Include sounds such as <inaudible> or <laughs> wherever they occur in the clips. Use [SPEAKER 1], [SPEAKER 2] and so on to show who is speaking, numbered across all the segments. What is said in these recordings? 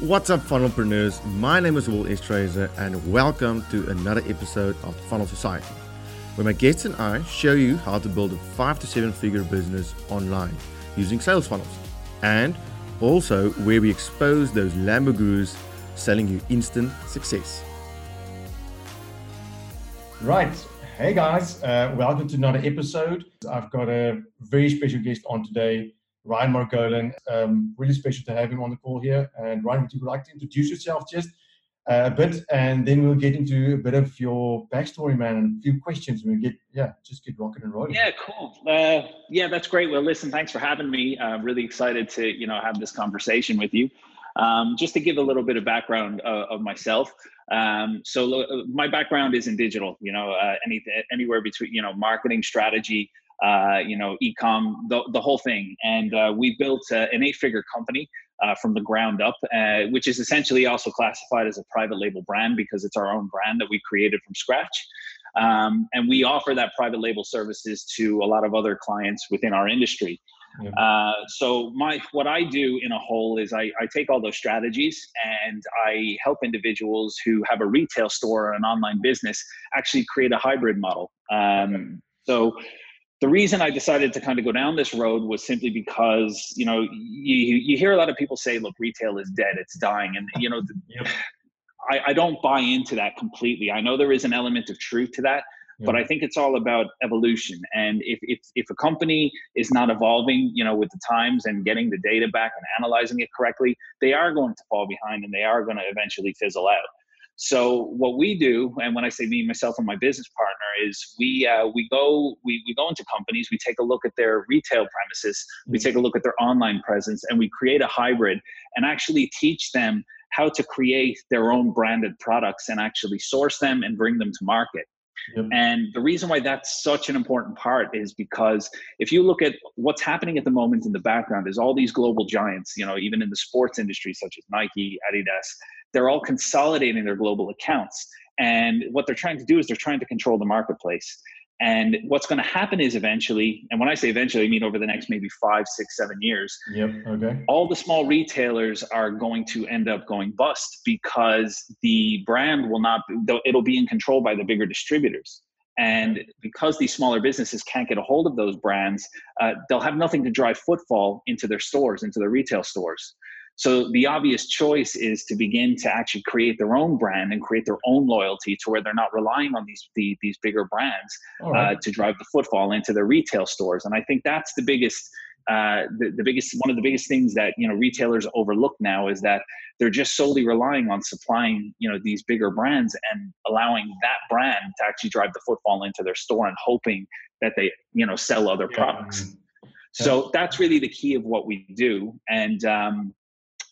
[SPEAKER 1] What's up, funnelpreneurs? My name is Will Estrazer, and welcome to another episode of Funnel Society, where my guests and I show you how to build a five to seven figure business online using sales funnels, and also where we expose those Lamborghinis selling you instant success.
[SPEAKER 2] Right. Hey guys, uh, welcome to another episode. I've got a very special guest on today. Ryan Margolin. Um, really special to have him on the call here. And Ryan, would you like to introduce yourself just uh, a bit, and then we'll get into a bit of your backstory, man, and a few questions. and We'll get yeah, just get rocking and rolling.
[SPEAKER 3] Yeah, cool. Uh, yeah, that's great. Well, listen, thanks for having me. I'm really excited to you know have this conversation with you. Um, just to give a little bit of background uh, of myself. Um, so uh, my background is in digital. You know, uh, any, anywhere between you know marketing strategy uh, you know, ecom, the, the whole thing. And uh, we built uh, an eight-figure company uh, from the ground up, uh, which is essentially also classified as a private label brand because it's our own brand that we created from scratch. Um, and we offer that private label services to a lot of other clients within our industry. Yeah. Uh, so my what I do in a whole is I, I take all those strategies and I help individuals who have a retail store or an online business actually create a hybrid model. Um, so the reason I decided to kind of go down this road was simply because you know you you hear a lot of people say, "Look, retail is dead; it's dying," and you know, <laughs> yep. I, I don't buy into that completely. I know there is an element of truth to that, yep. but I think it's all about evolution. And if if if a company is not evolving, you know, with the times and getting the data back and analyzing it correctly, they are going to fall behind, and they are going to eventually fizzle out. So what we do, and when I say me, myself, and my business partner, is we uh, we go we we go into companies, we take a look at their retail premises, we mm-hmm. take a look at their online presence, and we create a hybrid and actually teach them how to create their own branded products and actually source them and bring them to market. Yep. And the reason why that's such an important part is because if you look at what's happening at the moment in the background is all these global giants, you know, even in the sports industry such as Nike, Adidas, they're all consolidating their global accounts. And what they're trying to do is they're trying to control the marketplace. And what's going to happen is eventually, and when I say eventually, I mean over the next maybe five, six, seven years.
[SPEAKER 2] Yep. Okay.
[SPEAKER 3] All the small retailers are going to end up going bust because the brand will not. It'll be in control by the bigger distributors. And because these smaller businesses can't get a hold of those brands, uh, they'll have nothing to drive footfall into their stores, into their retail stores. So the obvious choice is to begin to actually create their own brand and create their own loyalty to where they're not relying on these the, these bigger brands right. uh, to drive the footfall into their retail stores. And I think that's the biggest uh, the, the biggest one of the biggest things that you know retailers overlook now is that they're just solely relying on supplying you know these bigger brands and allowing that brand to actually drive the footfall into their store and hoping that they you know sell other yeah. products. So that's really the key of what we do. And um,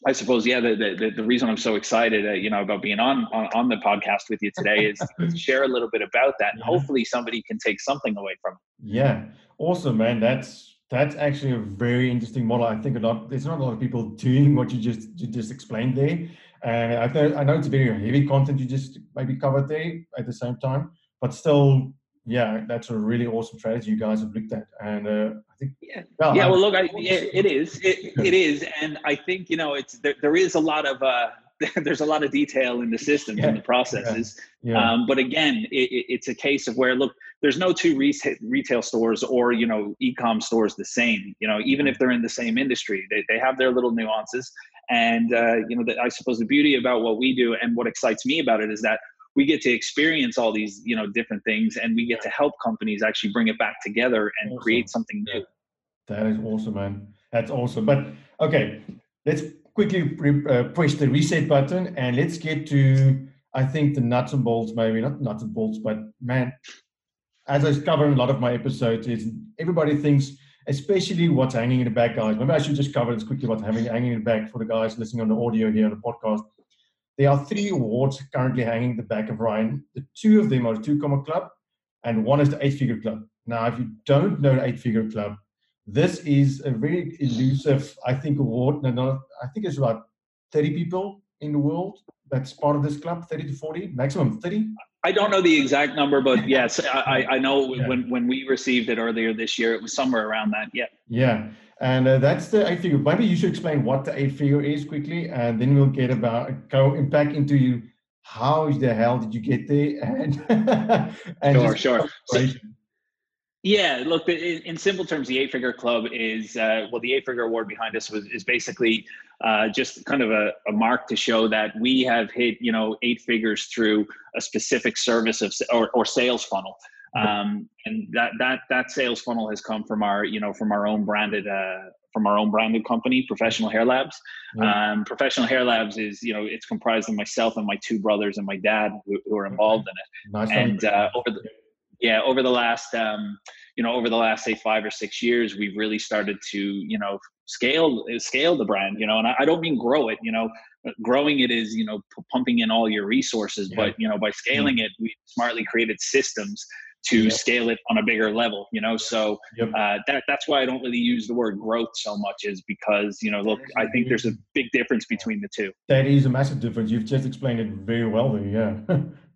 [SPEAKER 3] I suppose, yeah, the, the, the reason I'm so excited, uh, you know, about being on, on, on the podcast with you today is to <laughs> share a little bit about that, and yeah. hopefully somebody can take something away from it.
[SPEAKER 2] Yeah, awesome, man. That's that's actually a very interesting model. I think a lot. There's not a lot of people doing what you just you just explained there. And I know I know it's very heavy content you just maybe covered there at the same time, but still yeah, that's a really awesome strategy you guys have looked at, and uh,
[SPEAKER 3] yeah, well, yeah. Well, look, I, it, it is, it, it is, and I think you know, it's there, there is a lot of uh, <laughs> there's a lot of detail in the systems yeah, and the processes, yeah, yeah. Um, but again, it, it's a case of where look, there's no two retail retail stores or you know e-com stores the same. You know, even if they're in the same industry, they they have their little nuances, and uh, you know, the, I suppose the beauty about what we do and what excites me about it is that we get to experience all these you know different things and we get to help companies actually bring it back together and awesome. create something new.
[SPEAKER 2] That is awesome man. That's awesome. But okay let's quickly uh, push the reset button and let's get to i think the nuts and bolts maybe. Not nuts and bolts but man as i cover in a lot of my episodes is everybody thinks especially what's hanging in the back guys. Maybe i should just cover this quickly what's hanging in the back for the guys listening on the audio here on the podcast there are three awards currently hanging the back of Ryan. The two of them are the Two Comma Club, and one is the Eight Figure Club. Now, if you don't know the Eight Figure Club, this is a very elusive, I think, award. No, I think it's about 30 people in the world that's part of this club, 30 to 40, maximum 30.
[SPEAKER 3] I don't know the exact number, but <laughs> yes, I, I know yeah. when, when we received it earlier this year, it was somewhere around that. Yeah.
[SPEAKER 2] Yeah. And uh, that's the eight figure. Maybe you should explain what the eight figure is quickly, and then we'll get about go back into you. How the hell did you get there? And, <laughs>
[SPEAKER 3] and sure, sure. So, yeah, look, in, in, simple terms, the Eight Figure Club is uh, well, the Eight Figure Award behind us was is basically uh, just kind of a, a, mark to show that we have hit you know eight figures through a specific service of or, or sales funnel, um, and that that that sales funnel has come from our you know from our own branded uh, from our own branded company, Professional Hair Labs. Um, Professional Hair Labs is you know it's comprised of myself and my two brothers and my dad who, who are involved in it, nice and uh, over the yeah over the last um, you know over the last say five or six years we've really started to you know scale scale the brand you know and i, I don't mean grow it you know growing it is you know p- pumping in all your resources yeah. but you know by scaling it we smartly created systems to yep. scale it on a bigger level you know so yep. uh, that that's why i don't really use the word growth so much is because you know look i think there's a big difference between the two
[SPEAKER 2] that is a massive difference you've just explained it very well there yeah <laughs>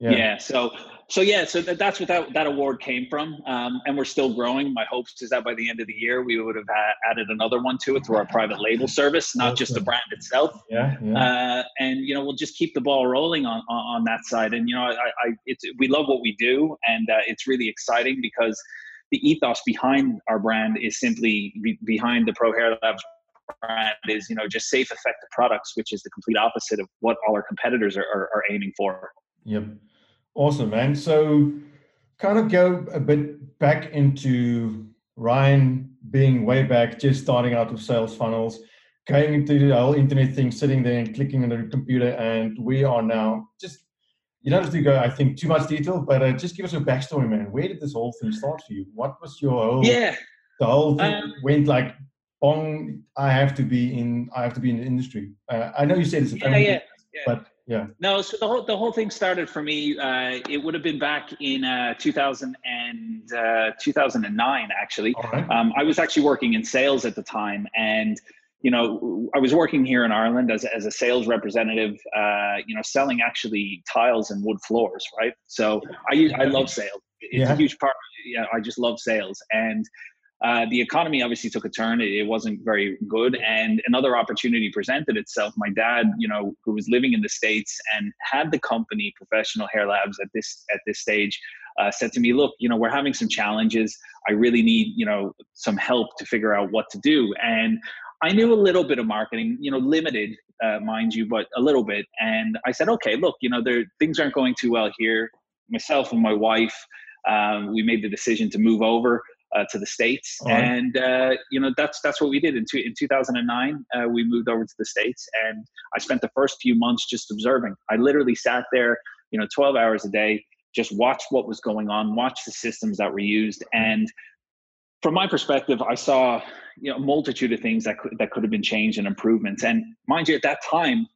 [SPEAKER 3] yeah. yeah so so yeah, so that, that's what that, that award came from, um, and we're still growing. My hopes is that by the end of the year, we would have added another one to it through our private label service, not just the brand itself.
[SPEAKER 2] Yeah, yeah.
[SPEAKER 3] Uh, and you know, we'll just keep the ball rolling on on, on that side. And you know, I, I it's we love what we do, and uh, it's really exciting because the ethos behind our brand is simply be, behind the Pro Hair Labs brand is you know just safe, effective products, which is the complete opposite of what all our competitors are, are, are aiming for.
[SPEAKER 2] Yep. Awesome, man. So, kind of go a bit back into Ryan being way back, just starting out with sales funnels, going into the whole internet thing, sitting there and clicking on the computer, and we are now just. You don't have to go, I think, too much detail, but uh, just give us a backstory, man. Where did this whole thing start for you? What was your whole?
[SPEAKER 3] Yeah.
[SPEAKER 2] The whole thing um, went like, bong. I have to be in. I have to be in the industry. Uh, I know you said it's a family, yeah, yeah. but yeah.
[SPEAKER 3] No, so the whole the whole thing started for me. Uh, it would have been back in uh, 2000 and uh, 2009. Actually, right. um, I was actually working in sales at the time, and you know, I was working here in Ireland as as a sales representative. Uh, you know, selling actually tiles and wood floors. Right. So I I love sales. It's yeah. a huge part. Yeah, I just love sales and uh, the economy obviously took a turn. It, it, wasn't very good, and another opportunity presented itself. My dad, you know, who was living in the states and had the company Professional Hair Labs at this at this stage, uh, said to me, "Look, you know, we're having some challenges. I really need, you know, some help to figure out what to do." And I knew a little bit of marketing, you know, limited, uh, mind you, but a little bit. And I said, "Okay, look, you know, there things aren't going too well here. Myself and my wife." Um, we made the decision to move over uh, to the states, right. and uh, you know that's that's what we did in two, in 2009. Uh, we moved over to the states, and I spent the first few months just observing. I literally sat there, you know, 12 hours a day, just watched what was going on, watched the systems that were used, and from my perspective, I saw you know a multitude of things that could, that could have been changed and improvements. And mind you, at that time,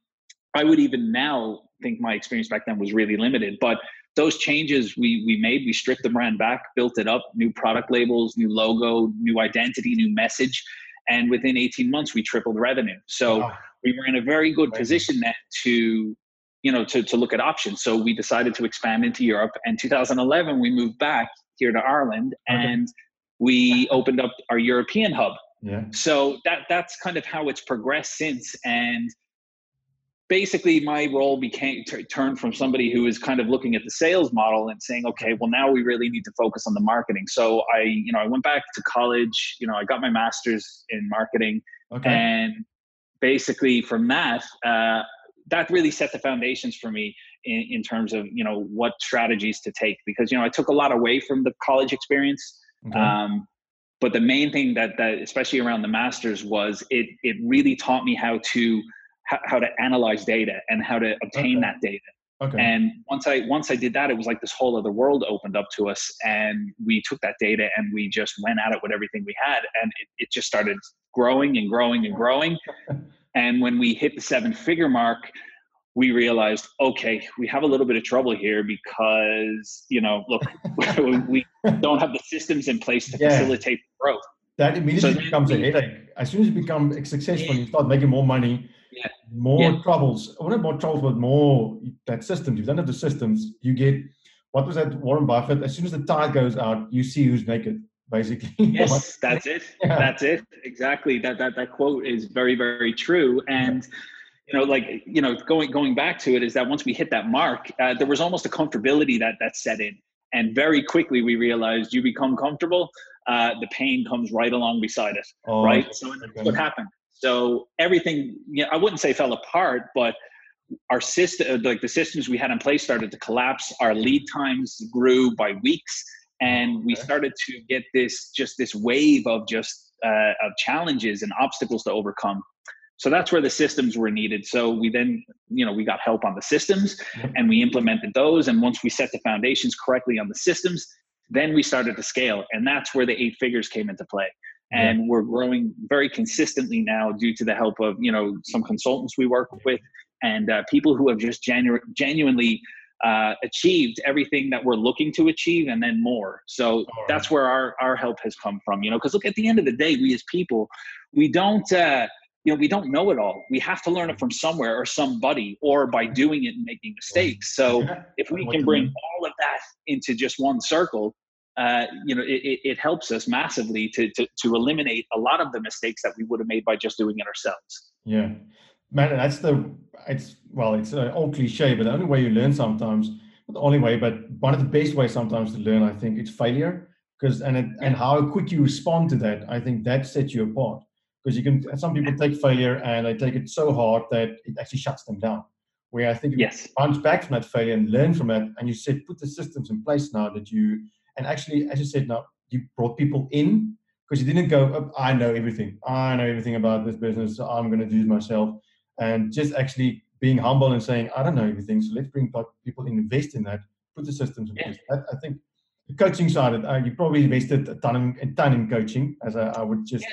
[SPEAKER 3] I would even now think my experience back then was really limited, but those changes we we made, we stripped the brand back, built it up, new product labels, new logo, new identity, new message, and within 18 months we tripled revenue. So wow. we were in a very good position then to you know to, to look at options. So we decided to expand into Europe. And 2011 we moved back here to Ireland okay. and we opened up our European hub.
[SPEAKER 2] Yeah.
[SPEAKER 3] So that that's kind of how it's progressed since and basically my role became t- turned from somebody who was kind of looking at the sales model and saying okay well now we really need to focus on the marketing so i you know i went back to college you know i got my master's in marketing okay. and basically from that uh, that really set the foundations for me in, in terms of you know what strategies to take because you know i took a lot away from the college experience okay. um, but the main thing that that especially around the masters was it it really taught me how to how, how to analyze data and how to obtain okay. that data. Okay. And once I once I did that, it was like this whole other world opened up to us, and we took that data and we just went at it with everything we had, and it, it just started growing and growing and growing. <laughs> and when we hit the seven figure mark, we realized, okay, we have a little bit of trouble here because you know, look, <laughs> we don't have the systems in place to yeah. facilitate growth.
[SPEAKER 2] That immediately so becomes a headache. As soon as you become successful, you start making more money. More yeah. troubles. Well, not more troubles, but more that systems. You don't have the systems. You get what was that Warren Buffett? As soon as the tide goes out, you see who's naked. basically. <laughs>
[SPEAKER 3] Yes, that's it. <laughs> Yeah. That's it. Exactly. That that that quote is very very true. And you know, like you know, going going back to it is that once we hit that mark, uh, there was almost a comfortability that that set in, and very quickly we realized you become comfortable, uh, the pain comes right along beside it, oh, right? So that's what happened. So everything, you know, I wouldn't say fell apart, but our system, like the systems we had in place, started to collapse. Our lead times grew by weeks and we started to get this just this wave of just uh, of challenges and obstacles to overcome. So that's where the systems were needed. So we then you know we got help on the systems and we implemented those. And once we set the foundations correctly on the systems then we started to scale. And that's where the eight figures came into play and yeah. we're growing very consistently now due to the help of you know some consultants we work with and uh, people who have just genu- genuinely uh, achieved everything that we're looking to achieve and then more. So right. that's where our, our help has come from, you know, because look, at the end of the day, we as people, we don't, uh, you know, we don't know it all. We have to learn it from somewhere or somebody or by doing it and making mistakes. So if we can bring all of that into just one circle, uh, you know, it, it helps us massively to, to, to eliminate a lot of the mistakes that we would have made by just doing it ourselves.
[SPEAKER 2] Yeah man, that's the it's well, it's an old cliche, but the only way you learn sometimes, not the only way, but one of the best ways sometimes to learn, I think, it's failure. Because and it, and how quick you respond to that, I think that sets you apart. Because you can, some people take failure and they take it so hard that it actually shuts them down. Where I think
[SPEAKER 3] yes.
[SPEAKER 2] bounce back from that failure and learn from it, and you said put the systems in place now that you and actually, as you said, now you brought people in because you didn't go, oh, I know everything. I know everything about this business. So I'm going to do it myself and just actually being humble and saying, I don't know everything, so let's bring people in, invest in that, put the systems in place. I, I think the coaching side, of, uh, you probably invested a ton, in, a ton in coaching, as I, I would just.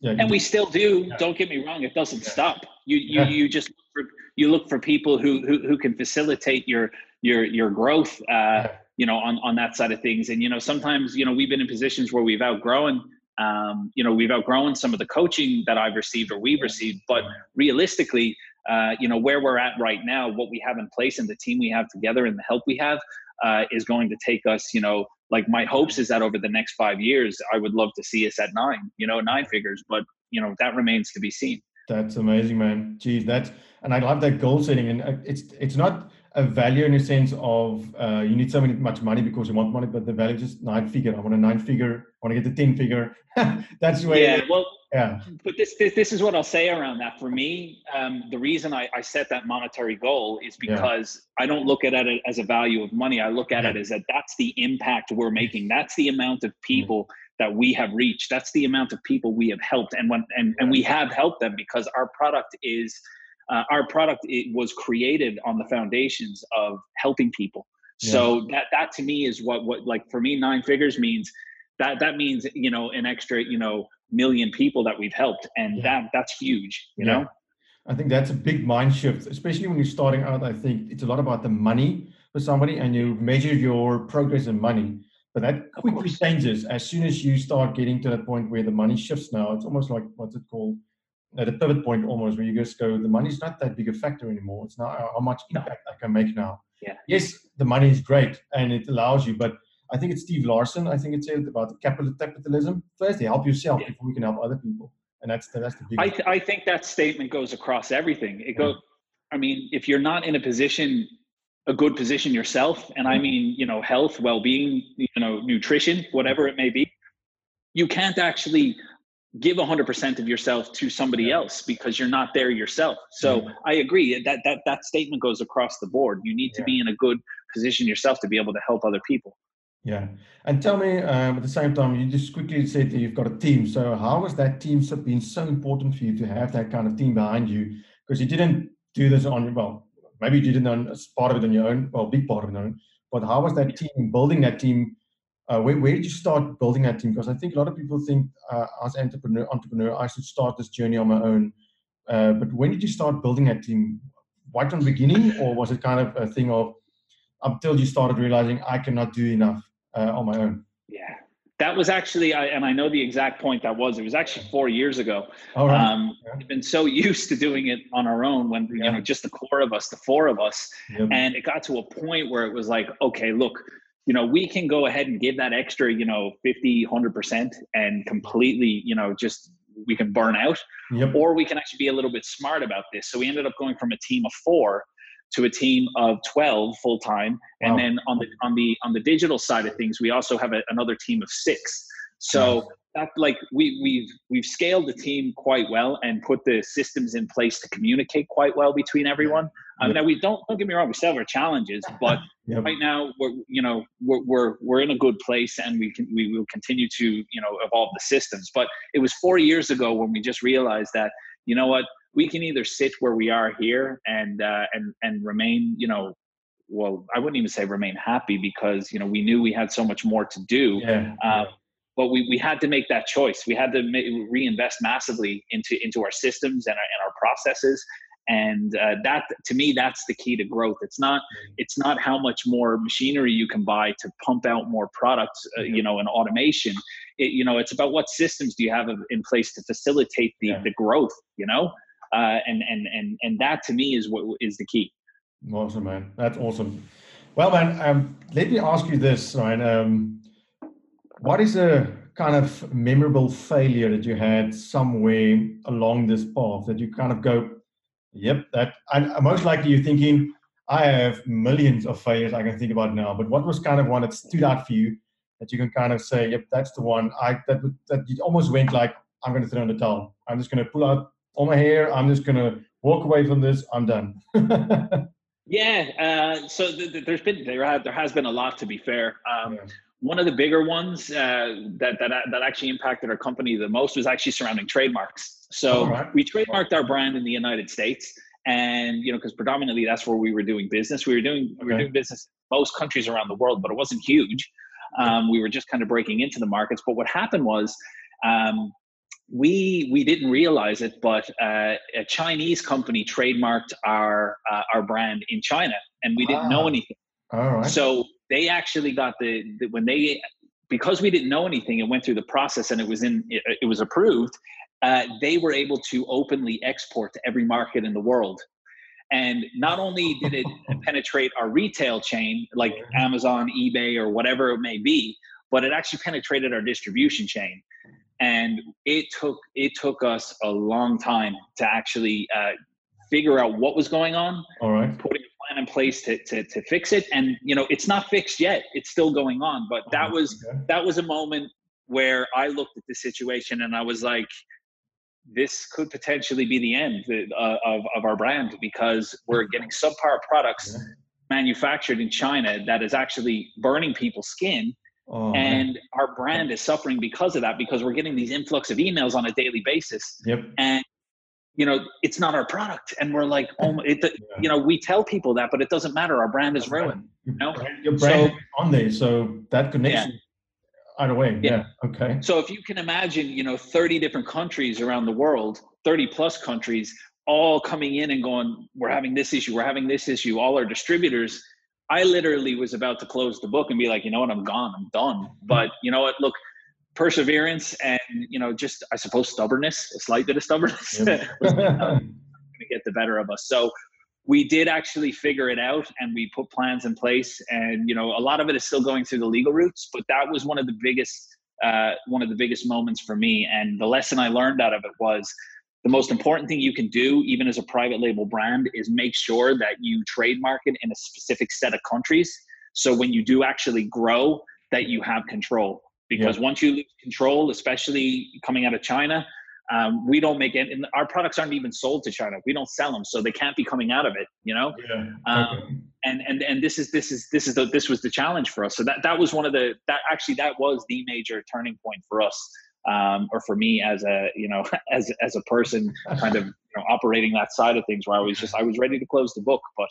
[SPEAKER 3] Yeah. yeah and we still do. Don't get me wrong; it doesn't stop. You you you just look for, you look for people who, who who can facilitate your your your growth. Uh, you know, on on that side of things, and you know, sometimes you know we've been in positions where we've outgrown um, you know, we've outgrown some of the coaching that I've received or we've received, but realistically, uh, you know, where we're at right now, what we have in place and the team we have together and the help we have uh, is going to take us, you know, like my hopes is that over the next five years, I would love to see us at nine, you know, nine figures, but you know, that remains to be seen.
[SPEAKER 2] That's amazing, man. Geez, that's, and I love that goal setting. And uh, it's, it's not, a value in a sense of uh, you need so many, much money because you want money, but the value is just nine figure. I want a nine figure. I want to get the ten figure. <laughs> That's where.
[SPEAKER 3] Yeah. Well. Yeah. But this, this this is what I'll say around that. For me, um, the reason I, I set that monetary goal is because yeah. I don't look at it as a value of money. I look at yeah. it as that that's the impact we're making. That's the amount of people. that we have reached that's the amount of people we have helped and when and, and we have helped them because our product is uh, our product it was created on the foundations of helping people yeah. so that that to me is what what like for me nine figures means that that means you know an extra you know million people that we've helped and yeah. that that's huge you yeah. know
[SPEAKER 2] i think that's a big mind shift especially when you're starting out i think it's a lot about the money for somebody and you measure your progress in money but that quickly changes as soon as you start getting to that point where the money shifts now it's almost like what's it called at a pivot point almost where you just go, the money's not that big a factor anymore. It's not uh, how much impact I can make now.
[SPEAKER 3] Yeah.
[SPEAKER 2] Yes, the money is great and it allows you, but I think it's Steve Larsen. I think it said about capital capitalism. First, you help yourself yeah. before we can help other people, and that's the, that's the big.
[SPEAKER 3] I, th- I think that statement goes across everything. It yeah. I mean, if you're not in a position, a good position yourself, and I mm-hmm. mean, you know, health, well-being, you know, nutrition, whatever it may be, you can't actually give 100% of yourself to somebody else because you're not there yourself. So yeah. i agree. That that that statement goes across the board. You need to yeah. be in a good position yourself to be able to help other people.
[SPEAKER 2] Yeah. And tell me um, at the same time you just quickly said that you've got a team. So how has that team been so important for you to have that kind of team behind you? Because you didn't do this on your well maybe you didn't on part of it on your own well big part of it on your own but how was that team building that team uh, where, where did you start building that team? Because I think a lot of people think uh, as entrepreneur, entrepreneur, I should start this journey on my own. Uh, but when did you start building that team? Right from the beginning, or was it kind of a thing of until you started realizing I cannot do enough uh, on my own?
[SPEAKER 3] Yeah, that was actually, I, and I know the exact point that was. It was actually four years ago.
[SPEAKER 2] All right. Um,
[SPEAKER 3] yeah. We've been so <laughs> used to doing it on our own when yeah. you know just the core of us, the four of us, and it got to a point where it was like, okay, look, you know we can go ahead and give that extra you know 50 100% and completely you know just we can burn out
[SPEAKER 2] Yep.
[SPEAKER 3] or we can actually be a little bit smart about this so we ended up going from a team of four to a team of 12 full time and
[SPEAKER 2] Wow.
[SPEAKER 3] then on the on the on the digital side of things we also have a, another team of six so
[SPEAKER 2] Nice.
[SPEAKER 3] that like we we've we've scaled the team quite well and put the systems in place to communicate quite well between everyone um,
[SPEAKER 2] Yep.
[SPEAKER 3] now we don't don't get me wrong we still have our challenges but <laughs>
[SPEAKER 2] Yep.
[SPEAKER 3] right now we're you know we're, we're we're in a good place and we can we will continue to you know evolve the systems but it was four years ago when we just realized that you know what we can either sit where we are here and uh, and and remain you know well i wouldn't even say remain happy because you know we knew we had so much more to do
[SPEAKER 2] Yeah.
[SPEAKER 3] um, but we, we had to make that choice. We had to ma- reinvest massively into into our systems and our, and our processes. And uh, that to me, that's the key to growth. It's not it's not how much more machinery you can buy to pump out more products, uh, you know, and automation. It, you know, it's about what systems do you have in place to facilitate the
[SPEAKER 2] Yeah.
[SPEAKER 3] the growth. You know, uh, and and and and that to me is what is the key.
[SPEAKER 2] Awesome, man. That's awesome. Well, man, um, let me ask you this, Ryan. Um, what is a kind of memorable failure that you had somewhere along this path that you kind of go, yep, that, and most likely you're thinking, I have millions of failures I can think about now, but what was kind of one that stood out for you that you can kind of say, yep, that's the one I, that, that you almost went like, I'm going to throw in the towel. I'm just going to pull out all my hair. I'm just going to walk away from this. I'm done. <laughs>
[SPEAKER 3] Yeah. Uh, so th- th- there's been there ha- there has been a lot to be fair. Um,
[SPEAKER 2] Yeah.
[SPEAKER 3] One of the bigger ones uh, that that that actually impacted our company the most was actually surrounding trademarks. So
[SPEAKER 2] Alright.
[SPEAKER 3] we trademarked our brand in the United States, and you know because predominantly that's where we were doing business. We were doing we were doing business in most countries around the world, but it wasn't huge. Um, we were just kind of breaking into the markets. But what happened was. Um, we we didn't realize it, but uh, a Chinese company trademarked our uh, our brand in China, and we didn't know
[SPEAKER 2] Ah.
[SPEAKER 3] anything.
[SPEAKER 2] All right.
[SPEAKER 3] So they actually got the, the when they because we didn't know anything and went through the process and it was in it, it was approved. Uh, they were able to openly export to every market in the world. And not only did it <laughs> penetrate our retail chain, like Amazon, eBay, or whatever it may be, but it actually penetrated our distribution chain. And it took it took us a long time to actually uh, figure out what was going on
[SPEAKER 2] All right.
[SPEAKER 3] putting in place to, to, to fix it. And, you know, it's not fixed yet. It's still going on. But that was,
[SPEAKER 2] Okay.
[SPEAKER 3] that was a moment where I looked at the situation and I was like, this could potentially be the end uh, of, of our brand because we're getting subpar products manufactured in China that is actually burning people's skin.
[SPEAKER 2] Oh, man.
[SPEAKER 3] And our brand is suffering because of that because we're getting these influx of emails on a daily basis
[SPEAKER 2] Yep.
[SPEAKER 3] and you know it's not our product. And we're like oh it, you know we tell people that but it doesn't matter. Our brand is ruined
[SPEAKER 2] Your
[SPEAKER 3] know?
[SPEAKER 2] your brand
[SPEAKER 3] So-
[SPEAKER 2] on there, so that connection either way.
[SPEAKER 3] Yeah.
[SPEAKER 2] Yeah. Okay.
[SPEAKER 3] so if you can imagine you know 30 different countries around the world 30 plus countries all coming in and going we're having this issue we're having this issue all our distributors i literally was about to close the book and be like you know what? I'm gone. I'm done. Mm-hmm. But you know what? Look perseverance and you know just i suppose stubbornness a slight bit of stubbornness
[SPEAKER 2] Yep.
[SPEAKER 3] was going to get the better of us. So we did actually figure it out and we put plans in place. And, you know, a lot of it is still going through the legal routes, but that was one of the biggest, uh, one of the biggest moments for me. And the lesson I learned out of it was the most important thing you can do, even as a private label brand, is make sure that you trademark it in a specific set of countries. So when you do actually grow, that you have control. Because once you lose control, especially coming out of China, um, we don't make it and our products aren't even sold to china. We don't sell them so they can't be coming out of it you know?
[SPEAKER 2] Yeah.
[SPEAKER 3] um,
[SPEAKER 2] okay.
[SPEAKER 3] and and and this is this is this is the this was the challenge for us. So that that was one of the that actually that was the major turning point for us um, or for me as a you know <laughs> as as a person kind of you know operating that side of things where i was just i was ready to close the book but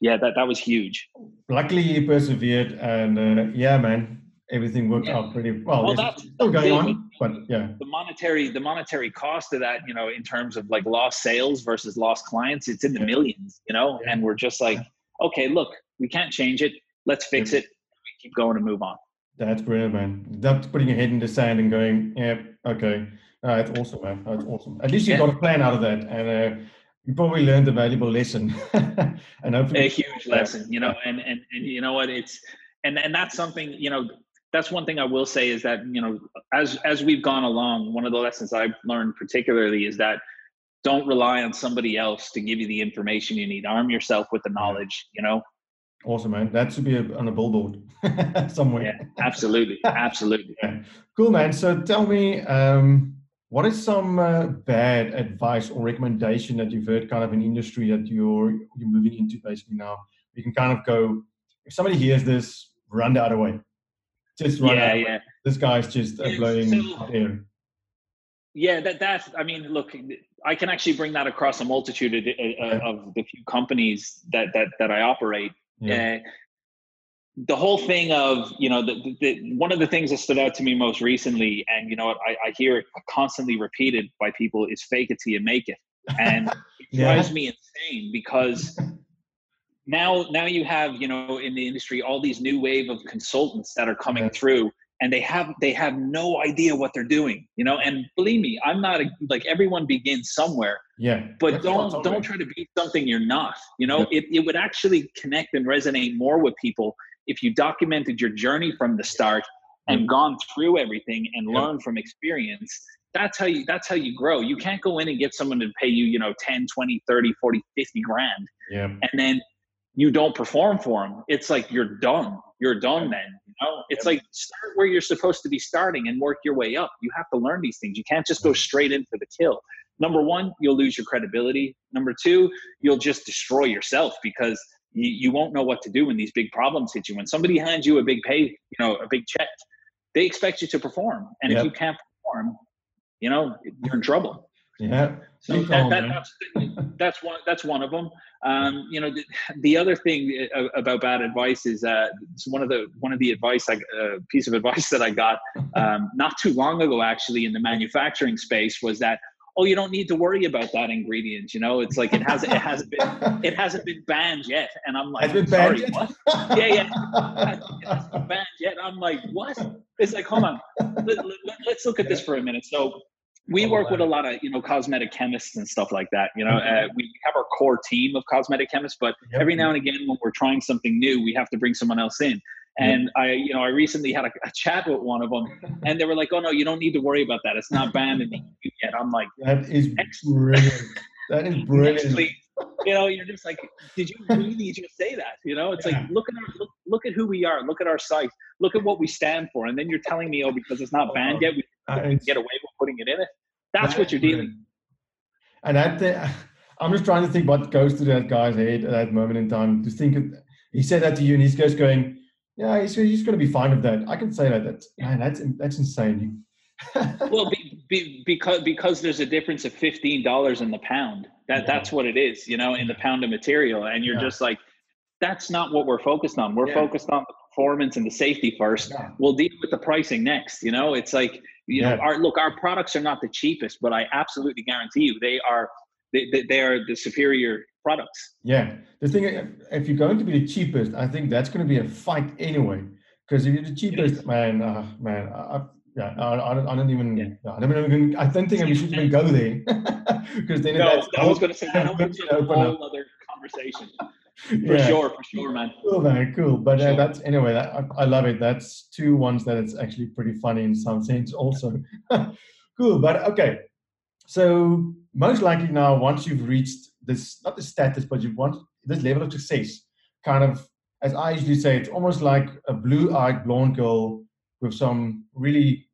[SPEAKER 3] yeah that that was huge.
[SPEAKER 2] Luckily, you persevered, and uh, yeah, man, everything worked
[SPEAKER 3] Yeah.
[SPEAKER 2] out pretty well.
[SPEAKER 3] Well, that's-
[SPEAKER 2] still going on, but yeah.
[SPEAKER 3] the monetary the monetary cost of that you know in terms of like lost sales versus lost clients it's in the
[SPEAKER 2] Yeah.
[SPEAKER 3] millions you know
[SPEAKER 2] Yeah.
[SPEAKER 3] and we're just like okay look we can't change it let's fix it we keep going and move on
[SPEAKER 2] That's brilliant, man. That's putting your head in the sand and going, yeah, okay. Uh, that's awesome, man. That's awesome. At least you got a plan out of that, and uh, you probably learned a valuable lesson. <laughs> and hopefully,
[SPEAKER 3] a huge lesson you know and and, and you know what it's and and that's something you know that's one thing I will say is that you know as as we've gone along, one of the lessons I've learned particularly is that don't rely on somebody else to give you the information you need. Arm yourself with the knowledge. You know.
[SPEAKER 2] Awesome, man. That should be a, on a billboard <laughs> somewhere.
[SPEAKER 3] Yeah, absolutely, <laughs> absolutely.
[SPEAKER 2] Yeah. Cool, man. So tell me, um, what is some uh, bad advice or recommendation that you've heard, kind of in industry that you're you're moving into basically now? You can kind of go. If somebody hears this, run the other way just run yeah, yeah. This guy's just uh, blowing so, air.
[SPEAKER 3] Yeah, that that's. I mean, look, I can actually bring that across a multitude of, uh, of the few companies that that that I operate. Yeah. Uh, the whole thing of you know the, the, one of the things that stood out to me most recently and you know I, I hear it constantly repeated by people is fake it till you make it and it <laughs> yeah. drives me insane because now now you have you know in the industry all these new wave of consultants that are coming yeah. through and they have they have no idea what they're doing you know and believe me i'm not a, like everyone begins somewhere
[SPEAKER 2] yeah
[SPEAKER 3] but don't don't try to be something you're not you know yeah. it, it would actually connect and resonate more with people if you documented your journey from the start and gone through everything and yeah. learned from experience that's how you that's how you grow you can't go in and get someone to pay you you know 10 20 30 40 50 grand
[SPEAKER 2] yeah.
[SPEAKER 3] and then you don't perform for them, it's like you're done. You're done then. You know, it's like start where you're supposed to be starting and work your way up. You have to learn these things. You can't just go straight in for the kill. Number one, you'll lose your credibility. Number two, you'll just destroy yourself because you, you won't know what to do when these big problems hit you. When somebody hands you a big pay, you know, a big check, they expect you to perform. And yep. if you can't perform, you know, you're in trouble.
[SPEAKER 2] Yeah.
[SPEAKER 3] So that, that, that's that's one that's one of them. Um, you know, the, the, other thing uh, about bad advice is uh, one of the one of the advice I uh, piece of advice that I got um, not too long ago actually in the manufacturing space was that oh you don't need to worry about that ingredient you know? It's like it hasn't it hasn't been it hasn't been banned yet. And i'm like
[SPEAKER 2] been
[SPEAKER 3] sorry,
[SPEAKER 2] banned
[SPEAKER 3] what? yeah yeah. It hasn't been banned yet. I'm like what? It's like hold on. Let, us let, look at this for a minute. So we oh, work with a lot of you know cosmetic chemists and stuff like that you know uh, we have our core team of cosmetic chemists but yep. every now and again when we're trying something new we have to bring someone else in. And yep. i you know i recently had a, a, chat with one of them and they were like oh no you don't need to worry about that. It's not banned in the EU yet. I'm like
[SPEAKER 2] that is brilliant. That is <laughs> brilliant.
[SPEAKER 3] you know you're just like did you really just say that? You know it's yeah. like look at our look, look at who we are. Look at our site. Look at what we stand for. And then you're telling me oh because it's not banned yet we uh, get away with putting it in it that's what you're dealing.
[SPEAKER 2] And I think <laughs> I'm just trying to think what goes through that guy's head at that moment in time. To think he said that to you, and he's just going, "Yeah, he's, he's going to be fine with that." I can say that. That's man, that's that's insane. <laughs>
[SPEAKER 3] well, be, be, because because there's a difference of fifteen dollars in the pound. That yeah. that's what it is, you know, in the pound of material, and you're yeah. just like, that's not what we're focused on. We're yeah. focused on the performance and the safety first. We'll deal with the pricing next. You know, it's like you know, our look, our products are not the cheapest, but I absolutely guarantee you they are they, they are the superior products.
[SPEAKER 2] Yeah, the thing if you're going to be the cheapest, I think that's going to be a fight anyway. Because if you're the cheapest, man, uh, man, I, yeah, I, I, don't, I don't even, yeah. I don't even, I don't think we should even go there. <laughs> Because then
[SPEAKER 3] no, that's, I was going to say that <laughs> opens a whole other conversation. For yeah. sure, for sure, man.
[SPEAKER 2] Cool, man, cool. But uh, that's anyway. That, I, I, love it. That's two ones that it's actually pretty funny in some sense, also. <laughs> cool, but okay. So most likely now, once you've reached this, not the status, but you want this level of success, kind of, as I usually say, it's almost like a blue-eyed blonde girl with some really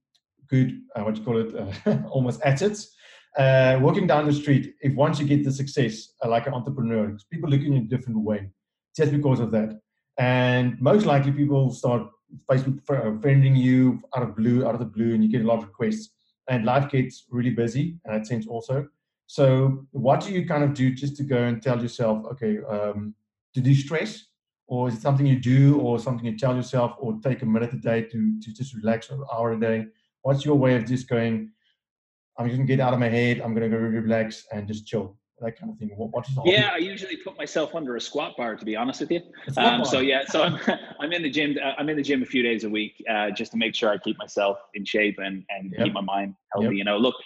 [SPEAKER 2] good, uh, what you call it, uh, <laughs> almost assets uh, working down the street, if once you get the success uh, like an entrepreneur, people look at in a different way just because of that. And most likely people start Facebook uh, friending you out of blue, out of the blue, and you get a lot of requests. And life gets really busy in that sense also. So what do you kind of do just to go and tell yourself, okay, um, to de-stress? Or is it something you do or something you tell yourself or take a minute a day to, to just relax an hour a day? What's your way of just going, I'm just gonna get out of my head. I'm gonna go relax and just chill. That kind of thing. What, what is
[SPEAKER 3] yeah, I usually put myself under a squat bar to be honest with you. Um, so yeah, so I'm, <laughs> I'm in the gym. Uh, I'm in the gym a few days a week uh, just to make sure I keep myself in shape and and yep. keep my mind healthy. Yep. You know, look,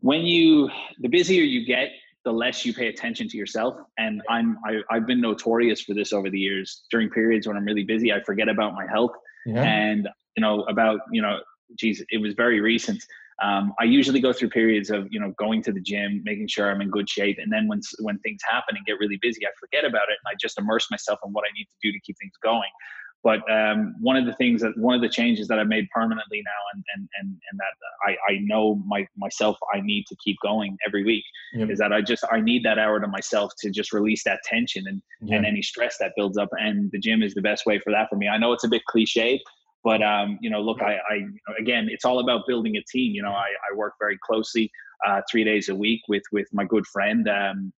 [SPEAKER 3] when you the busier you get, the less you pay attention to yourself. And I'm I, I've been notorious for this over the years. During periods when I'm really busy, I forget about my health yeah. and you know about you know, geez, it was very recent. Um, I usually go through periods of you know going to the gym, making sure I'm in good shape, and then when when things happen and get really busy, I forget about it and I just immerse myself in what I need to do to keep things going. But um, one of the things that one of the changes that I've made permanently now, and and and, and that I, I know my myself I need to keep going every week yep. is that I just I need that hour to myself to just release that tension and and any stress that builds up. And the gym is the best way for that for me. I know it's a bit cliche, but um, you know, look, I, I you know, again, it's all about building a team. You know, I, I work very closely uh, three days a week with with my good friend. Um,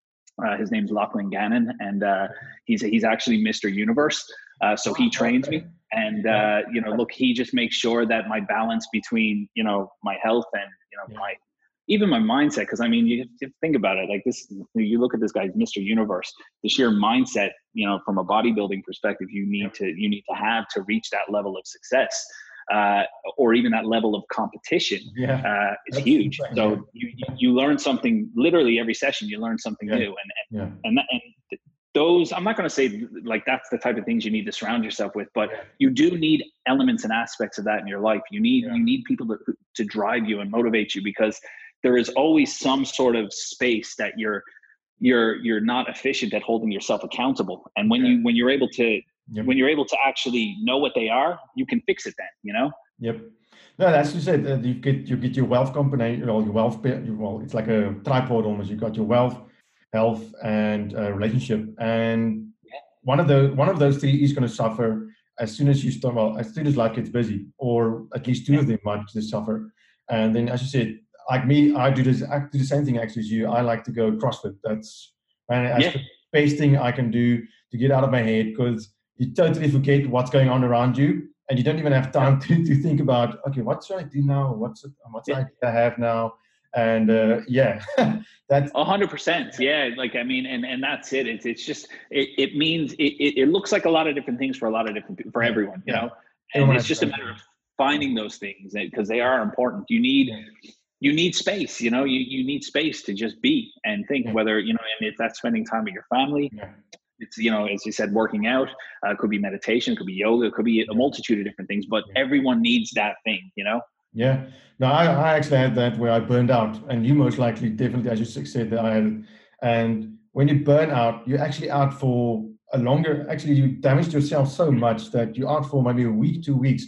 [SPEAKER 3] uh, his name's Lachlan Gannon, and uh, he's he's actually Mr. Universe. Uh, so he trains me, and uh, you know, look, he just makes sure that my balance between you know my health and you know my even my mindset. Because I mean, you, you think about it, like this. You look at this guy, Mr. Universe. The sheer mindset, you know, from a bodybuilding perspective, you need to you need to have to reach that level of success uh, or even that level of competition yeah. uh, is That's huge. So you, you learn something literally every session. You learn something yeah. new, and and, yeah. and, that, and those I'm not going to say like that's the type of things you need to surround yourself with, but you do need elements and aspects of that in your life. You need you need people to to drive you and motivate you because there is always some sort of space that you're you're you're not efficient at holding yourself accountable and when you when you're able to Yep. When you're able to actually know what they are, you can fix it then, you know?
[SPEAKER 2] Yep. No, as you said, uh, you get you get your wealth company, well, your wealth, well, it's like a tripod almost. You've got your wealth, health, and uh, relationship, and yeah. one of the one of those three is going to suffer as soon as you start. Well, as soon as life gets busy, or at least two yeah. of them might just suffer. And then, as you said, like me, I do this. I do the same thing actually as you. I like to go CrossFit. That's and that's yeah. the best thing I can do to get out of my head because you totally forget what's going on around you and you don't even have time <laughs> to, to think about okay what should i do now what's what's yeah. i have now and uh, yeah <laughs>
[SPEAKER 3] that's a hundred percent yeah like i mean and and that's it it's, it's just it, it means it, it, looks like a lot of different things for a lot of different people for everyone you yeah. know and it's just a matter of finding those things because they are important you need. You need space you know you, you need space to just be and think whether you know and if that's spending time with your family it's you know as you said working out uh, could be meditation could be yoga could be a multitude of different things but everyone needs that thing you know?
[SPEAKER 2] Yeah. No I, I actually had that where i burned out and you most likely definitely as you said that i had and when you burn out you're actually out for a longer actually you damaged yourself so much that you're out for maybe a week two weeks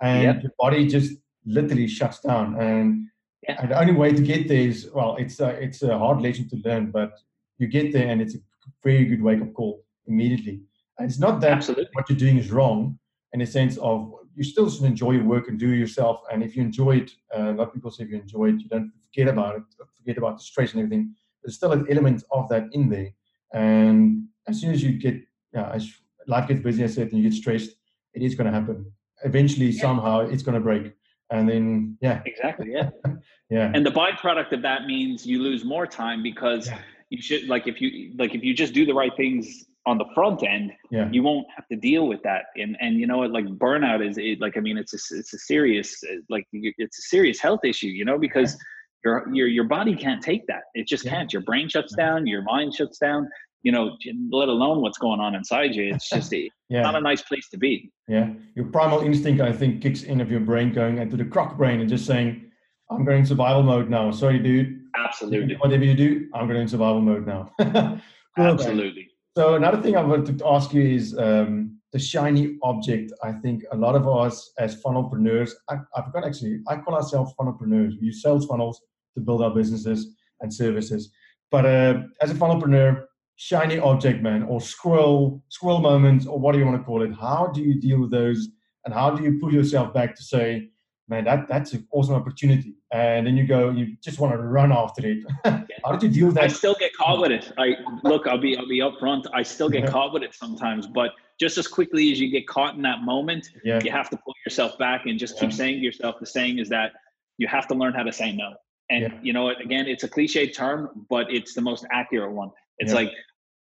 [SPEAKER 2] and yep. your body just literally shuts down. And, yeah. and the only way to get there is well it's a, it's a hard lesson to learn but you get there and it's a very good wake up call immediately. And it's not that Absolutely. what you're doing is wrong in a sense of you still should enjoy your work and do it yourself. And if you enjoy it, uh, a lot of people say if you enjoy it, you don't forget about it, forget about the stress and everything. There's still an element of that in there. And as soon as you get, yeah, as life gets busy, I said, and you get stressed, it is going to happen. Eventually, yeah. somehow, it's going to break. And then, yeah.
[SPEAKER 3] Exactly. Yeah. <laughs>
[SPEAKER 2] yeah.
[SPEAKER 3] And the byproduct of that means you lose more time because yeah you should like if you like if you just do the right things on the front end yeah. you won't have to deal with that and and you know what like burnout is it, like i mean it's a it's a serious like it's a serious health issue you know because your your your body can't take that it just yeah. can't your brain shuts down your mind shuts down you know let alone what's going on inside you it's just a, <laughs> yeah. not a nice place to be
[SPEAKER 2] yeah your primal instinct i think kicks in of your brain going into the croc brain and just saying i'm going survival mode now sorry dude
[SPEAKER 3] Absolutely.
[SPEAKER 2] Whatever you do, I'm going in survival mode now. <laughs>
[SPEAKER 3] cool, Absolutely.
[SPEAKER 2] So another thing I wanted to ask you is um, the shiny object. I think a lot of us as funnelpreneurs, I, I forgot actually, I call ourselves funnelpreneurs. We use sales funnels to build our businesses and services. But uh, as a funnelpreneur, shiny object man or squirrel squirrel moments or what do you want to call it? How do you deal with those? And how do you pull yourself back to say, man, that that's an awesome opportunity. And then you go, you just want to run after it. <laughs> How did you deal with that? I
[SPEAKER 3] still get caught with it. I look, I'll be I'll be upfront. I still get yeah. caught with it sometimes, but just as quickly as you get caught in that moment, yeah. you have to pull yourself back and just keep saying to yourself, the saying is that you have to learn how to say no. And yeah. you know what? Again, it's a cliche term, but it's the most accurate one. It's like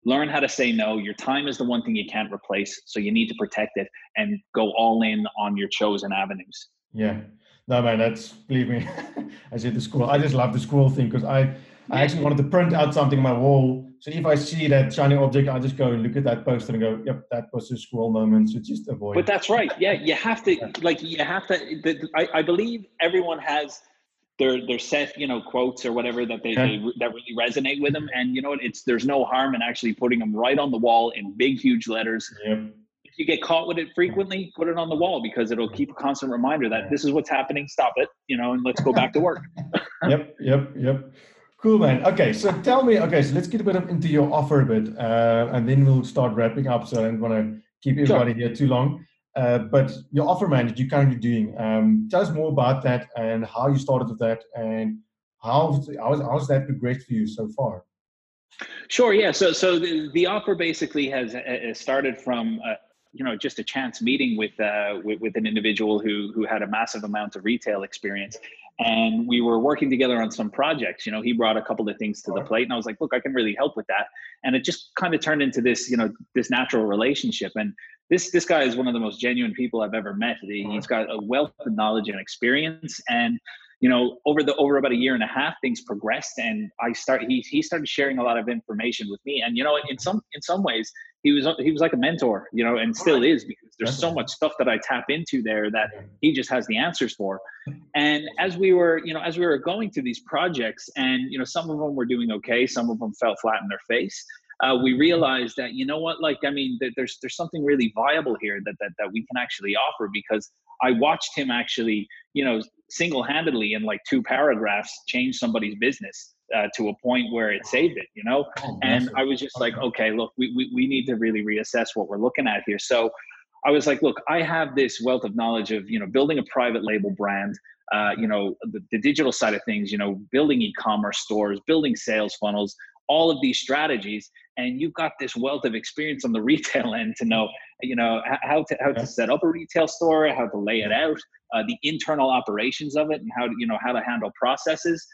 [SPEAKER 3] learn how to say no. Your time is the one thing you can't replace, so you need to protect it and go all in on your chosen avenues.
[SPEAKER 2] Yeah. No, man, that's believe me. <laughs> I said the school. I just love the school thing because I, I actually wanted to print out something on my wall. So if I see that shiny object, I just go and look at that poster and go, "Yep, that was a scroll moment." So just avoid.
[SPEAKER 3] But that's right. Yeah, you have to <laughs> like you have to. The, I, I believe everyone has their their set you know quotes or whatever that they, yeah. they that really resonate with them. And you know what? It's there's no harm in actually putting them right on the wall in big huge letters.
[SPEAKER 2] Yep
[SPEAKER 3] you get caught with it frequently, put it on the wall because it'll keep a constant reminder that this is what's happening. Stop it, you know, and let's go back to work. <laughs>
[SPEAKER 2] yep, yep, yep. Cool, man. Okay, so tell me. Okay, so let's get a bit of, into your offer a bit, uh, and then we'll start wrapping up. So I don't want to keep everybody sure. here too long. Uh, but your offer, man, that you're currently doing. Um, tell us more about that and how you started with that, and how how's, how's that progressed for you so far?
[SPEAKER 3] Sure. Yeah. So, so the, the offer basically has, has started from uh, you know just a chance meeting with, uh, with, with an individual who who had a massive amount of retail experience and we were working together on some projects you know he brought a couple of things to the plate and i was like look i can really help with that. And it just kind of turned into this you know this natural relationship. And this this guy is one of the most genuine people i've ever met. Uh-huh. He's got a wealth of knowledge and experience. And you know over the over about a year and a half things progressed and i start he, he started sharing a lot of information with me. And you know in some in some ways he was he was like a mentor, you know, and still is because there's so much stuff that I tap into there that he just has the answers for. And as we were, you know, as we were going through these projects, and you know, some of them were doing okay, some of them fell flat in their face. Uh, we realized that you know what, like I mean, that there's there's something really viable here that that that we can actually offer because I watched him actually, you know, single-handedly in like two paragraphs change somebody's business uh, to a point where it saved it, you know? Oh, and I was just like, okay, look, we, we, we need to really reassess what we're looking at here. So I was like, look, I have this wealth of knowledge of, you know, building a private label brand, uh, you know, the, the digital side of things, you know, building e-commerce stores, building sales funnels, all of these strategies and you've got this wealth of experience on the <laughs> retail end to know you know how to how to set up a retail store how to lay it out uh, the internal operations of it and how to you know how to handle processes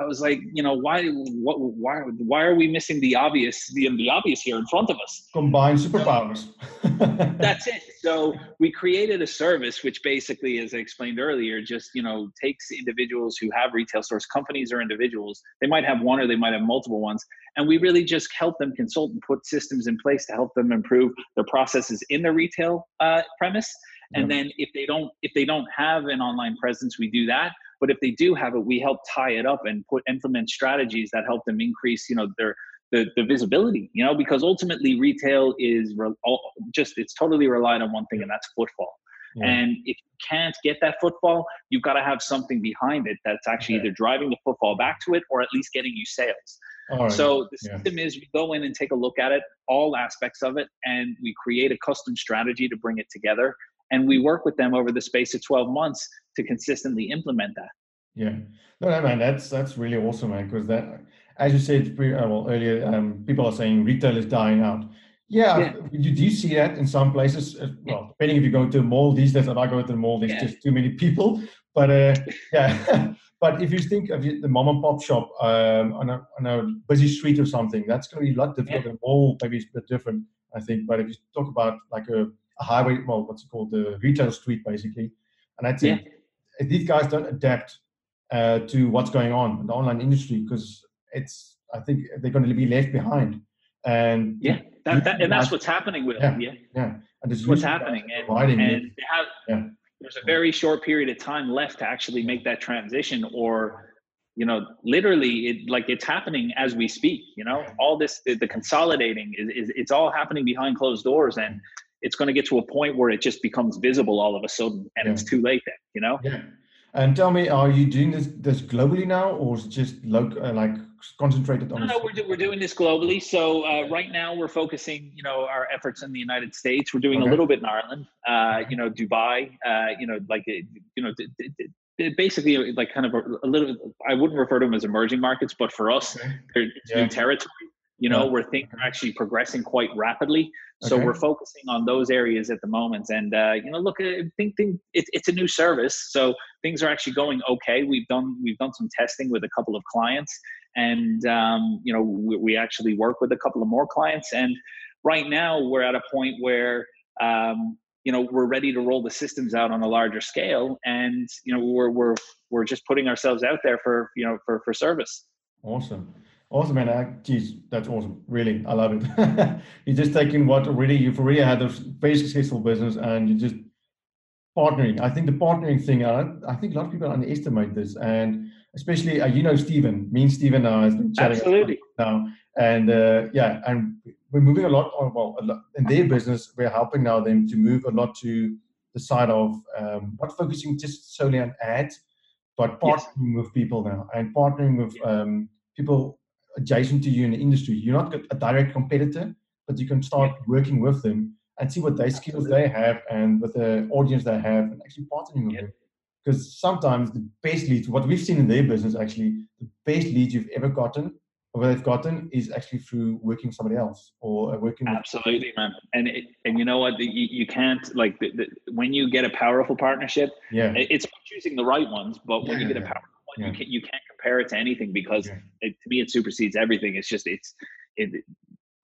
[SPEAKER 3] I was like, you know, why, what, why, why are we missing the obvious, the, the obvious here in front of us?
[SPEAKER 2] Combine superpowers. <laughs>
[SPEAKER 3] That's it. So we created a service which basically, as I explained earlier, just you know takes individuals who have retail stores, companies or individuals. They might have one or they might have multiple ones, and we really just help them consult and put systems in place to help them improve their processes in their retail uh, premise. And yep. then if they don't if they don't have an online presence, we do that but if they do have it, we help tie it up and put implement strategies that help them increase, you know, their the, the visibility, you know, because ultimately retail is re- all, just it's totally relied on one thing, and that's footfall. Yeah. And if you can't get that footfall, you've got to have something behind it that's actually okay. either driving the footfall back to it or at least getting you sales. Right. So the system yeah. is we go in and take a look at it, all aspects of it, and we create a custom strategy to bring it together. And we work with them over the space of 12 months to consistently implement that.
[SPEAKER 2] Yeah, no, no, man, that's that's really awesome, man. Because that, as you said pre, uh, well earlier, um, people are saying retail is dying out. Yeah, yeah. you do see that in some places. Uh, well, depending if you go to a mall these days, if I go to the mall, there's yeah. just too many people. But uh, yeah, <laughs> but if you think of the mom and pop shop um, on, a, on a busy street or something, that's going to be a lot different Yeah. The mall maybe it's a bit different, I think. But if you talk about like a highway, well, what's it called, the retail street, basically, and I think if these guys don't adapt uh, to what's going on in the online industry because it's I think they're going to be left behind. And
[SPEAKER 3] yeah, that, that, and that's what's happening with
[SPEAKER 2] yeah,
[SPEAKER 3] them. Yeah,
[SPEAKER 2] yeah,
[SPEAKER 3] and this what's happening. And, and have, yeah. there's a very short period of time left to actually make that transition, or you know, literally, it like it's happening as we speak. You know, all this the, the consolidating is, is it's all happening behind closed doors, and it's going to get to a point where it just becomes visible all of a sudden, and yeah. it's too late then. You know.
[SPEAKER 2] Yeah. And tell me, are you doing this this globally now, or is it just local, uh, like concentrated on?
[SPEAKER 3] No, no we're, do, we're doing this globally. So uh, right now we're focusing, you know, our efforts in the United States. We're doing okay. a little bit in Ireland, uh, you know, Dubai, uh, you know, like uh, you know, basically like kind of a, a, little. I wouldn't refer to them as emerging markets, but for us, okay. they're yeah. new territory you know yeah. where things are actually progressing quite rapidly. So okay. we're focusing on those areas at the moment. And uh, you know look i think, think it, it's a new service. So things are actually going okay. We've done we've done some testing with a couple of clients. And um, you know we, we, actually work with a couple of more clients. And right now we're at a point where um, you know we're ready to roll the systems out on a larger scale. And you know we're we're we're just putting ourselves out there for you know for for service.
[SPEAKER 2] Awesome. Awesome, man. Uh, geez, that's awesome. Really, I love it. <laughs> you're just taking what already you've already had a very successful business, and you're just partnering. I think the partnering thing. I, I think a lot of people underestimate this, and especially uh, you know Stephen, me and Stephen now has been chatting
[SPEAKER 3] Absolutely.
[SPEAKER 2] now, and uh, yeah, and we're moving a lot. On, well, a lot, in their business, we're helping now them to move a lot to the side of um, not focusing just solely on ads, but partnering yes. with people now and partnering with um, people adjacent to you in the industry. You're not a direct competitor, but you can start working with them and see what their skills they have and with the audience they have and actually partnering with them. Because sometimes the best leads, what we've seen in their business, actually, the best leads you've ever gotten or they've gotten is actually through working with somebody else or uh, working.
[SPEAKER 3] Absolutely, man. And it, and you know what? You, you can't like the, the, when you get a powerful partnership.
[SPEAKER 2] Yeah.
[SPEAKER 3] It's choosing the right ones, but when yeah. you get a powerful yeah. you can you can't compare it to anything because yeah. it, to me it supersedes everything. It's just it's it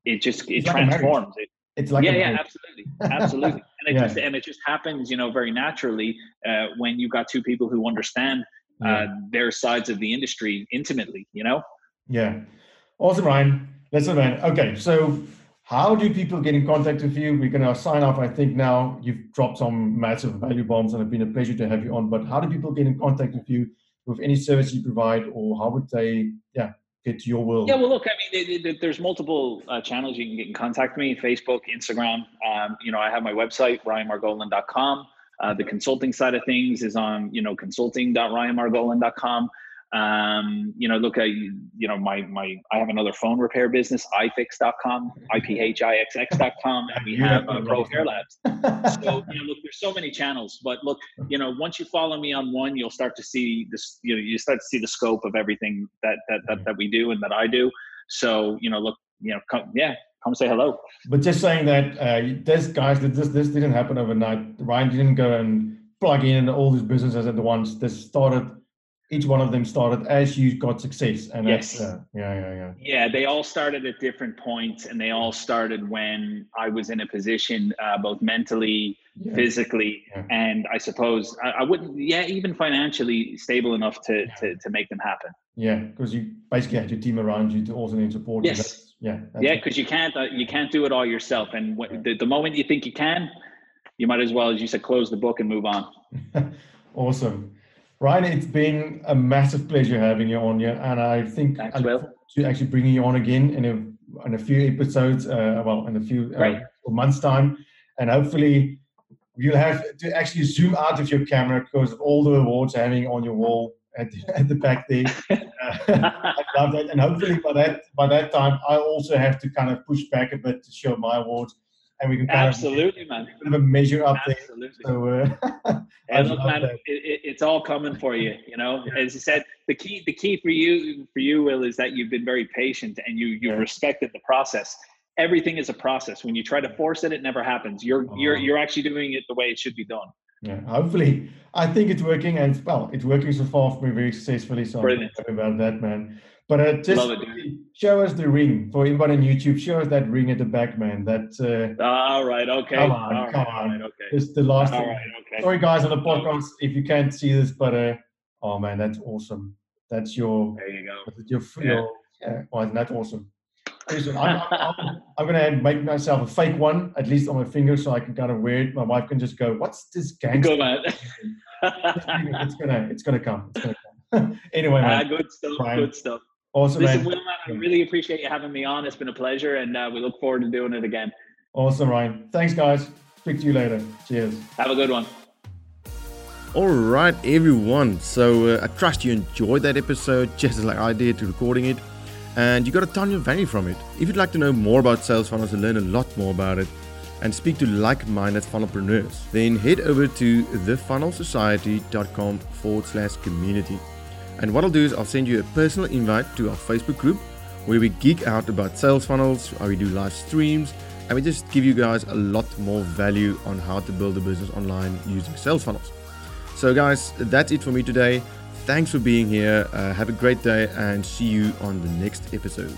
[SPEAKER 3] it just it it's transforms. Like
[SPEAKER 2] it, it's like
[SPEAKER 3] yeah, yeah, absolutely, absolutely, <laughs> and it yeah. just and it just happens, you know, very naturally uh, when you've got two people who understand uh, their sides of the industry intimately. You know.
[SPEAKER 2] Yeah, awesome, Ryan. Listen, man. Okay, so how do people get in contact with you? We're going to sign off. I think now you've dropped some massive value bombs, and it's been a pleasure to have you on. But how do people get in contact with you? With any service you provide, or how would they, yeah, get to your world?
[SPEAKER 3] Yeah, well, look, I mean, there's multiple uh, channels you can get in contact with me: Facebook, Instagram. Um, you know, I have my website, ryanmargolin.com. Uh, the consulting side of things is on, you know, consulting.ryanmargolin.com. Um, you know, look, I, you know, my, my, I have another phone repair business, ipix.com, <laughs> iphixx.com, and we have uh, Pro Hair Labs. <laughs> So, you know, look, there's so many channels, but look, you know, once you follow me on one, you'll start to see this, you know, you start to see the scope of everything that, that, that, that we do and that I do. So, you know, look, you know, come, yeah, come say hello.
[SPEAKER 2] But just saying that, uh, this guys, this, this didn't happen overnight. Ryan didn't go and plug in all these businesses at the once. This started each one of them started as you got success and
[SPEAKER 3] yes.
[SPEAKER 2] uh, yeah yeah yeah.
[SPEAKER 3] Yeah they all started at different points and they all started when i was in a position uh, both mentally yeah. physically yeah. and i suppose I, I, wouldn't yeah even financially stable enough to yeah. to, to make them happen.
[SPEAKER 2] Yeah because you basically had your team around you to also need support
[SPEAKER 3] yes. That's,
[SPEAKER 2] yeah
[SPEAKER 3] that's yeah because you can't uh, you can't do it all yourself and the, the moment you think you can you might as well as you said close the book and move on. <laughs>
[SPEAKER 2] Awesome Ryan, it's been a massive pleasure having you on here, and I think
[SPEAKER 3] Thanks, I look
[SPEAKER 2] to actually bringing you on again in a in a few episodes, uh, well, in a few uh, months' time, and hopefully you'll have to actually zoom out of your camera because of all the awards having on your wall at the, at the back there. <laughs> Uh, <laughs> I love that, and hopefully by that by that time, I also have to kind of push back a bit to show my awards and we can kind
[SPEAKER 3] absolutely,
[SPEAKER 2] of,
[SPEAKER 3] man,
[SPEAKER 2] bit of a measure up absolutely. there. So,
[SPEAKER 3] uh, <laughs> and look, man, it, it, it's all coming for you. You know, yeah. as you said, the key, the key for you, for you, Will, is that you've been very patient and you you yeah. respected the process. Everything is a process. When you try to force it, it never happens. You're oh. you're you're actually doing it the way it should be done.
[SPEAKER 2] Yeah, hopefully, I think it's working, and well, it's working so far for me very successfully. So
[SPEAKER 3] Brilliant.
[SPEAKER 2] I'm happy about that, man. But uh, just it, show us the ring for everyone on YouTube. Show us that ring at the back, man. That. Uh,
[SPEAKER 3] all right. Okay.
[SPEAKER 2] Come on.
[SPEAKER 3] All
[SPEAKER 2] come right, on. Right, okay. It's the last. All right, okay. Sorry, guys, on the podcast if you can't see this, but uh, oh man, that's awesome. That's your.
[SPEAKER 3] There you go.
[SPEAKER 2] Your, yeah. your yeah. Oh, that's awesome. Listen, I'm, I'm, I'm, gonna make myself a fake one, at least on my finger, so I can kind of wear it. My wife can just go, "What's this gangster?"
[SPEAKER 3] Go, man.
[SPEAKER 2] it's gonna, it's gonna come. It's gonna come. <laughs> anyway, man.
[SPEAKER 3] Ah, good stuff. Ryan, good stuff.
[SPEAKER 2] Awesome,
[SPEAKER 3] Listen, man. Will, man, I really appreciate you having me on. It's been a pleasure, and uh, we look forward to doing it again.
[SPEAKER 2] Awesome, Ryan. Thanks, guys. Speak to you later. Cheers.
[SPEAKER 3] Have a good one.
[SPEAKER 1] All right, everyone. So uh, I trust you enjoyed that episode <laughs> just like I did to recording it, and you got a ton of value from it. If you'd like to know more about sales funnels and learn a lot more about it, and speak to like-minded funnelpreneurs, then head over to thefunnelsociety.com forward slash community. And what I'll do is I'll send you a personal invite to our Facebook group where we geek out about sales funnels, how we do live streams, and we just give you guys a lot more value on how to build a business online using sales funnels. So, guys, that's it for me today. Thanks for being here. Uh, have a great day and see you on the next episode.